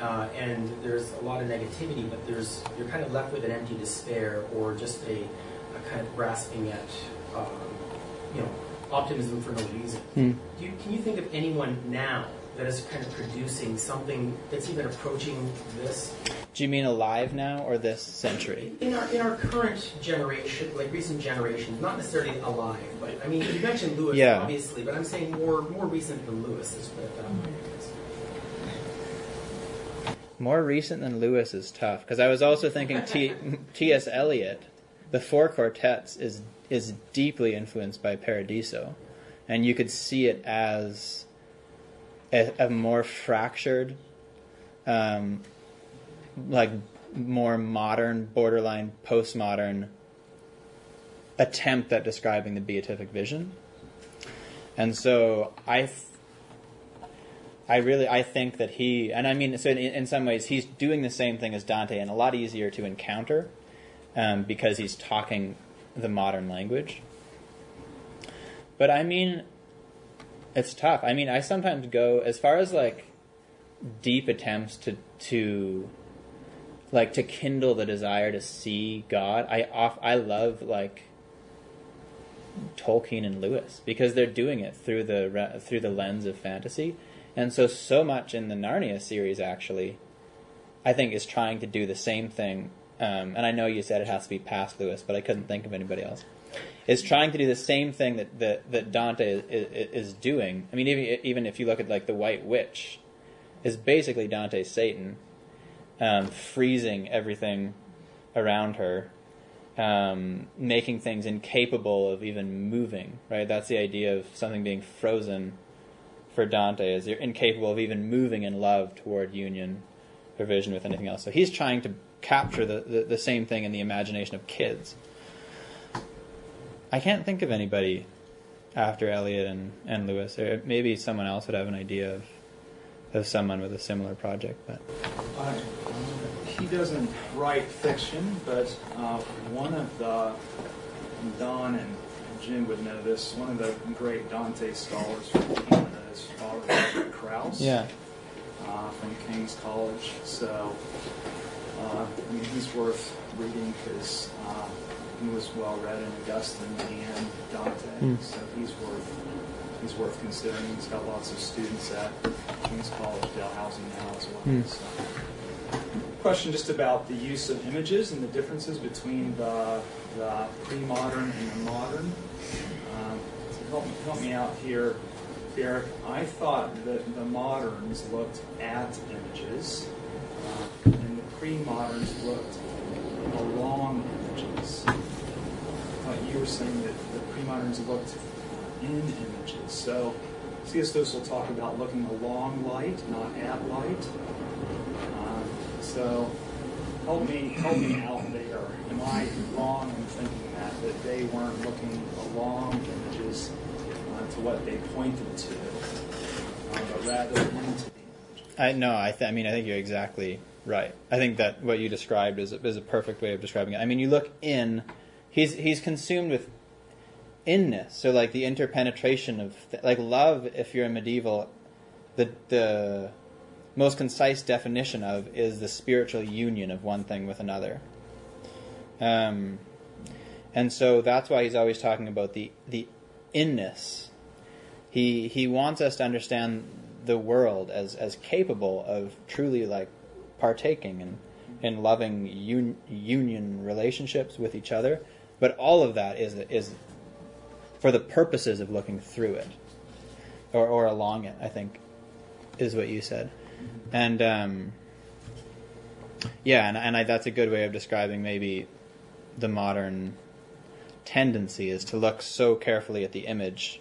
uh, and there's a lot of negativity, but there's you're kind of left with an empty despair or just a, a kind of grasping at um, you know optimism for no reason. Hmm. Do you, can you think of anyone now that is kind of producing something that's even approaching this Do you mean alive now or this century? in our in our current generation, like recent generations, not necessarily alive, but I mean you mentioned Lewis Yeah. obviously, but I'm saying more more recent than Lewis. Let's put it that. More recent than Lewis is tough because I was also thinking T- [laughs] T.S. Eliot, the Four Quartets is is deeply influenced by Paradiso, and you could see it as a, a more fractured, um, like more modern, borderline postmodern attempt at describing the beatific vision, and so I. I really I think that he and I mean so in, in some ways he's doing the same thing as Dante and a lot easier to encounter um, because he's talking the modern language. But I mean, it's tough. I mean, I sometimes go as far as like deep attempts to to like to kindle the desire to see God. I off I love like Tolkien and Lewis because they're doing it through the through the lens of fantasy. And so, so much in the Narnia series actually, I think, is trying to do the same thing. Um, and I know you said it has to be past Lewis, but I couldn't think of anybody else. Is trying to do the same thing that that, that Dante is, is, doing. I mean, even even if you look at like the White Witch, is basically Dante's Satan, um, freezing everything around her, um, making things incapable of even moving. Right? That's the idea of something being frozen for Dante is you're incapable of even moving in love toward union or vision with anything else. So he's trying to capture the, the, the same thing in the imagination of kids. I can't think of anybody after Eliot and, and Lewis. Or maybe someone else would have an idea of of someone with a similar project, but Uh, he doesn't write fiction, but uh, one of the Don and Jim would know this. One of the great Dante scholars from Canada is Father Robert Crouse yeah. uh, from King's College. So, uh, I mean, he's worth reading because uh, he was well read in Augustine and Dante. Hmm. So he's worth he's worth considering. He's got lots of students at King's College, Dalhousie now as well. Hmm. So. Question just about the use of images and the differences between the, the pre-modern and the modern. Um, so help, me- help me out here, Derek. I thought that the moderns looked at images, uh, pre-moderns looked along images. Thought you were saying that the pre-moderns looked in images. So C.S. Lewis will talk about looking along light, not at light. Um, so help me help me out there. Am I wrong in thinking that that they weren't looking along images uh, to what they pointed to, uh, but rather into the? I no, I, th- I mean, I think you're exactly right. I think that what you described is a, is a perfect way of describing it. I mean, you look in, he's he's consumed with inness, so like the interpenetration of th- like love. If you're a medieval, the the most concise definition of is the spiritual union of one thing with another. Um, and so that's why he's always talking about the the inness. He he wants us to understand the world as as capable of truly like partaking and in loving un, union relationships with each other, but all of that is is for the purposes of looking through it or or along it. I think is what you said, and um, yeah, and and I, that's a good way of describing maybe the modern tendency is to look so carefully at the image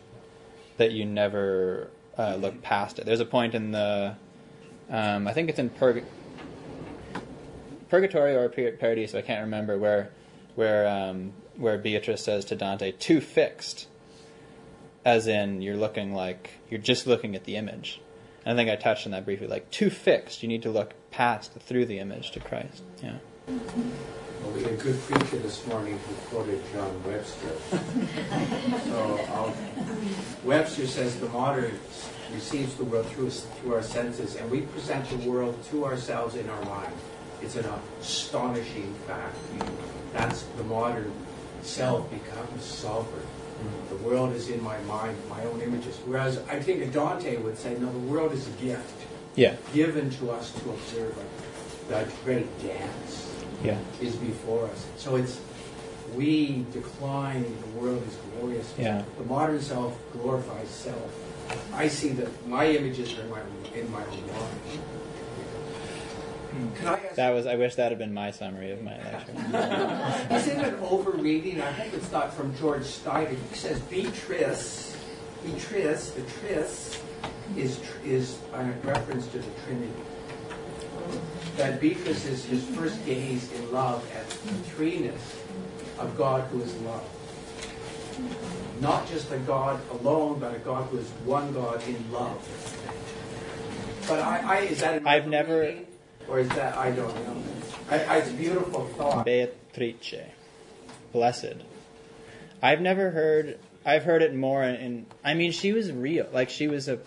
that you never uh, look past it. There's a point in the, um, I think it's in Purg- Purgatory or Par- Paradiso, I can't remember, where where um, where Beatrice says to Dante, "Too fixed," as in you're looking like you're just looking at the image. And I think I touched on that briefly. Like too fixed, you need to look past through the image to Christ. Yeah. Well, we had a good preacher this morning who quoted John Webster. [laughs] so um, Webster says the modern receives the world through, through our senses, and we present the world to ourselves in our mind. It's an astonishing fact. That's the modern self becomes sovereign. The world is in my mind, my own images. Whereas I think a Dante would say, no, the world is a gift Yeah. given to us to observe. Like, the great dance Yeah. is before us. So it's we decline, the world is glorious. Yeah. The modern self glorifies self. I see that my images are in my, in my own mind. That was. I wish that had been my summary of my lecture. [laughs] is it an overreading? I hope it's not from George Steiner. He says Beatrice, Beatrice, tris is, tr- is a reference to the Trinity. That Beatrice is his first gaze in love at the threeness of God who is love. Not just a God alone, but a God who is one God in love. But I, I is that I've never- overreading? Or is that, I don't know. I, it's a beautiful thought. Beatrice, blessed. I've never heard. I've heard it more in, in. I mean, she was real. Like she was a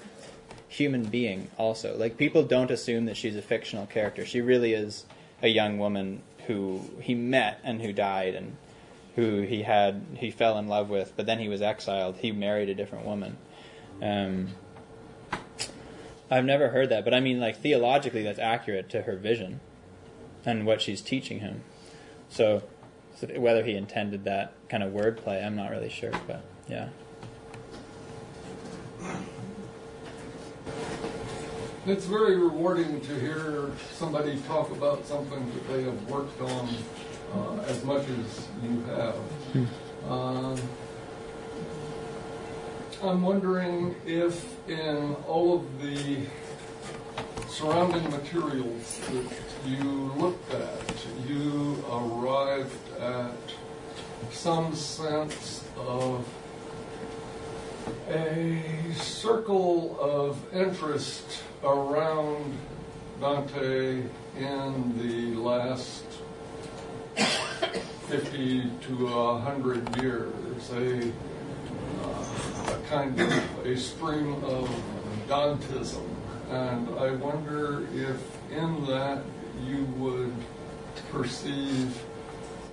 human being. Also, like people don't assume that she's a fictional character. She really is a young woman who he met and who died and who he had he fell in love with. But then he was exiled. He married a different woman. Um, I've never heard that, but I mean, like theologically, that's accurate to her vision and what she's teaching him. So, so whether he intended that kind of wordplay, I'm not really sure, but yeah. It's very rewarding to hear somebody talk about something that they have worked on uh, as much as you have. Um, I'm wondering if in all of the surrounding materials that you looked at, you arrived at some sense of a circle of interest around Dante in the last 50 to 100 years, a, a kind of a stream of Dantism. And I wonder if in that you would perceive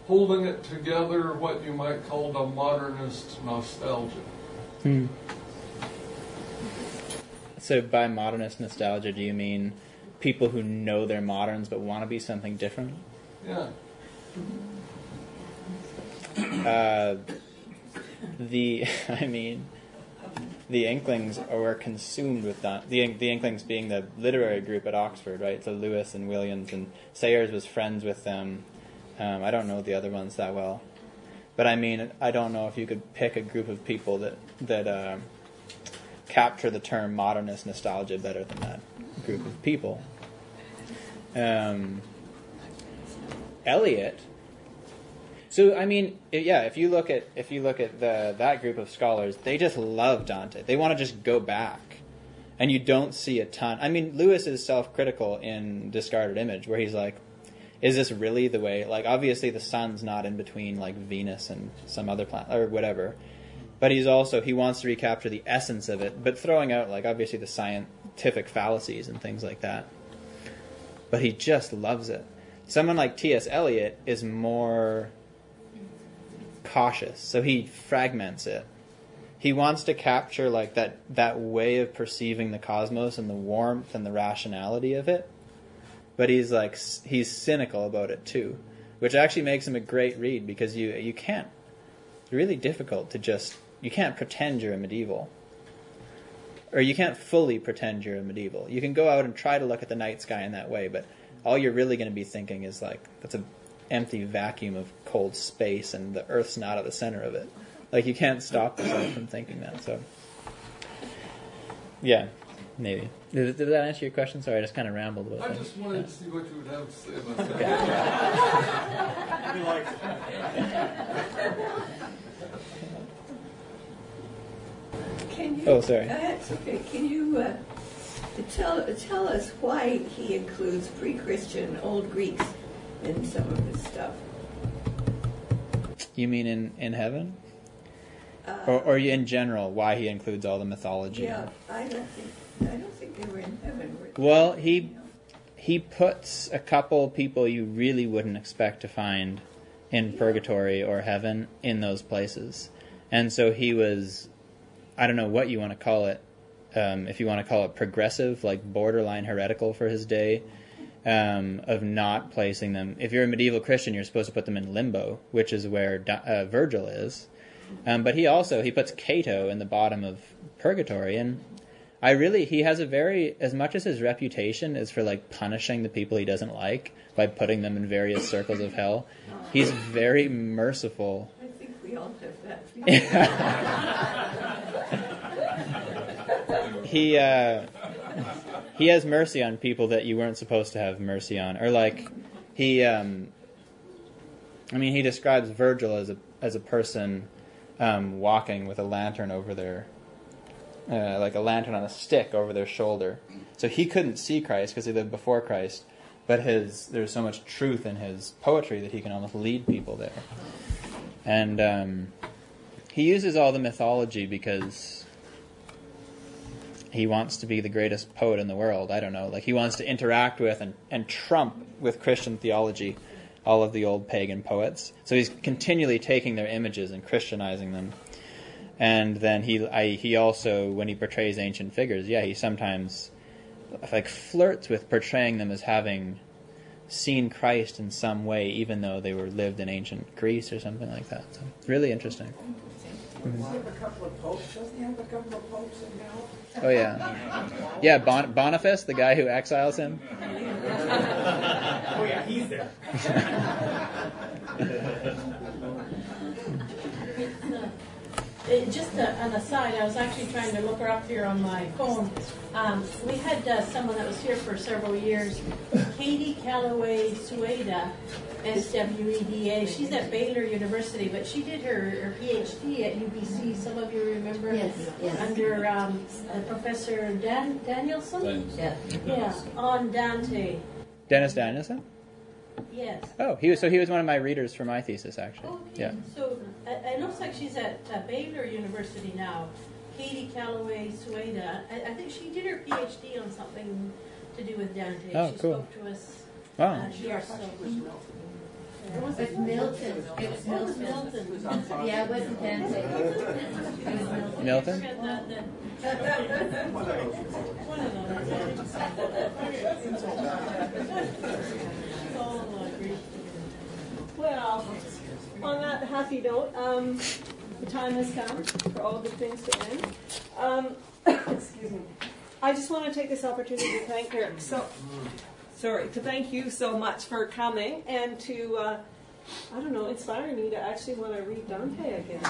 holding it together what you might call a modernist nostalgia. So by modernist nostalgia, do you mean people who know they're moderns but want to be something different? Yeah. Uh, [laughs] the, [laughs] I mean, the Inklings were consumed with Dante. The, the Inklings being the literary group at Oxford, right? So Lewis and Williams and Sayers was friends with them. Um, I don't know the other ones that well, but I mean, I don't know if you could pick a group of people that that uh, capture the term modernist nostalgia better than that group of people. Um, Eliot. So I mean, yeah. If you look at if you look at the that group of scholars, they just love Dante. They want to just go back, and you don't see a ton. I mean, Lewis is self-critical in Discarded Image, where he's like, "Is this really the way?" Like, obviously, the sun's not in between like Venus and some other planet or whatever. But he's also he wants to recapture the essence of it, but throwing out like obviously the scientific fallacies and things like that. But he just loves it. Someone like T.S. Eliot is more cautious, so he fragments it. He wants to capture like that that way of perceiving the cosmos and the warmth and the rationality of it. But he's like he's cynical about it too, which actually makes him a great read because you you can't really difficult to just you can't pretend you're a medieval. Or you can't fully pretend you're a medieval. You can go out and try to look at the night sky in that way, but all you're really going to be thinking is like that's an empty vacuum of cold space and the earth's not at the center of it. Like you can't stop yourself from thinking that. So Yeah, maybe. Did, did that answer your question? Sorry, I just kind of rambled with I it. just wanted to see what you would have to say about that. We like Can you? Oh, sorry. Uh, That's okay. Can you uh, tell tell us why he includes pre-Christian Old Greeks in some of his stuff? You mean in, in heaven? Uh, Or, or in general, why he includes all the mythology? yeah, I don't think I don't think they were in heaven. Were? Well, he he puts a couple people you really wouldn't expect to find in purgatory or heaven in those places, and so he was, I don't know what you want to call it, um, if you want to call it progressive, like borderline heretical for his day, um, of not placing them. If you're a medieval Christian, you're supposed to put them in limbo, which is where uh, Virgil is. Um, but he also he puts Cato in the bottom of purgatory, and I really he has a very as much as his reputation is for like punishing the people he doesn't like by putting them in various circles of hell. He's very merciful. I think we all have that. [laughs] he uh, he has mercy on people that you weren't supposed to have mercy on, or like he. Um, I mean, he describes Virgil as a as a person um, walking with a lantern over their, uh, like a lantern on a stick over their shoulder. So he couldn't see Christ because he lived before Christ, but his there's so much truth in his poetry that he can almost lead people there. And um, he uses all the mythology because he wants to be the greatest poet in the world. I don't know. Like he wants to interact with and, and trump with Christian theology all of the old pagan poets. So he's continually taking their images and Christianizing them. And then he I, he also when he portrays ancient figures, yeah, he sometimes like flirts with portraying them as having seen Christ in some way, even though they were lived in ancient Greece or something like that. So really interesting. Mm-hmm. Doesn't he have a couple of popes? Doesn't he have a couple of popes in hell? Oh yeah, yeah. Bon- Boniface, the guy who exiles him. [laughs] Oh yeah, he's there. [laughs] It, just a, an aside, I was actually trying to look her up here on my phone. Um, we had uh, someone that was here for several years, Katie Calloway Sweda, S-W-E-D-A. She's at Baylor University, but she did her, her PhD at UBC. Some of you remember? Yes, yes. Under um, uh, Professor Dan, Danielson? Yeah. Yeah, on Dante. Dennis Danielson. Yes. Oh, he was so he was one of my readers for my thesis actually. Okay, Yeah. so uh, it looks like she's at uh, Baylor University now. Katie Calloway Sweda. I, I think she did her PhD on something to do with Dante. Oh, she cool. spoke to us Wow. uh, here. So. It's Milton. It was Milton. Milton. Yeah, it wasn't Dante. It was Milton. Milton. Forget that then. One of those. Well, on that happy note, um, the time has come for all good things to end. Um, [coughs] excuse me. I just want to take this opportunity to thank Derek. So, sorry, to thank you so much for coming and to, uh, I don't know, inspire me to actually want to read Dante again.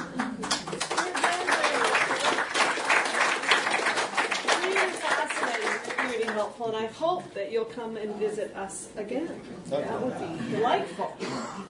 Really fascinating, really helpful, and I hope that you'll come and visit us again. That would be delightful.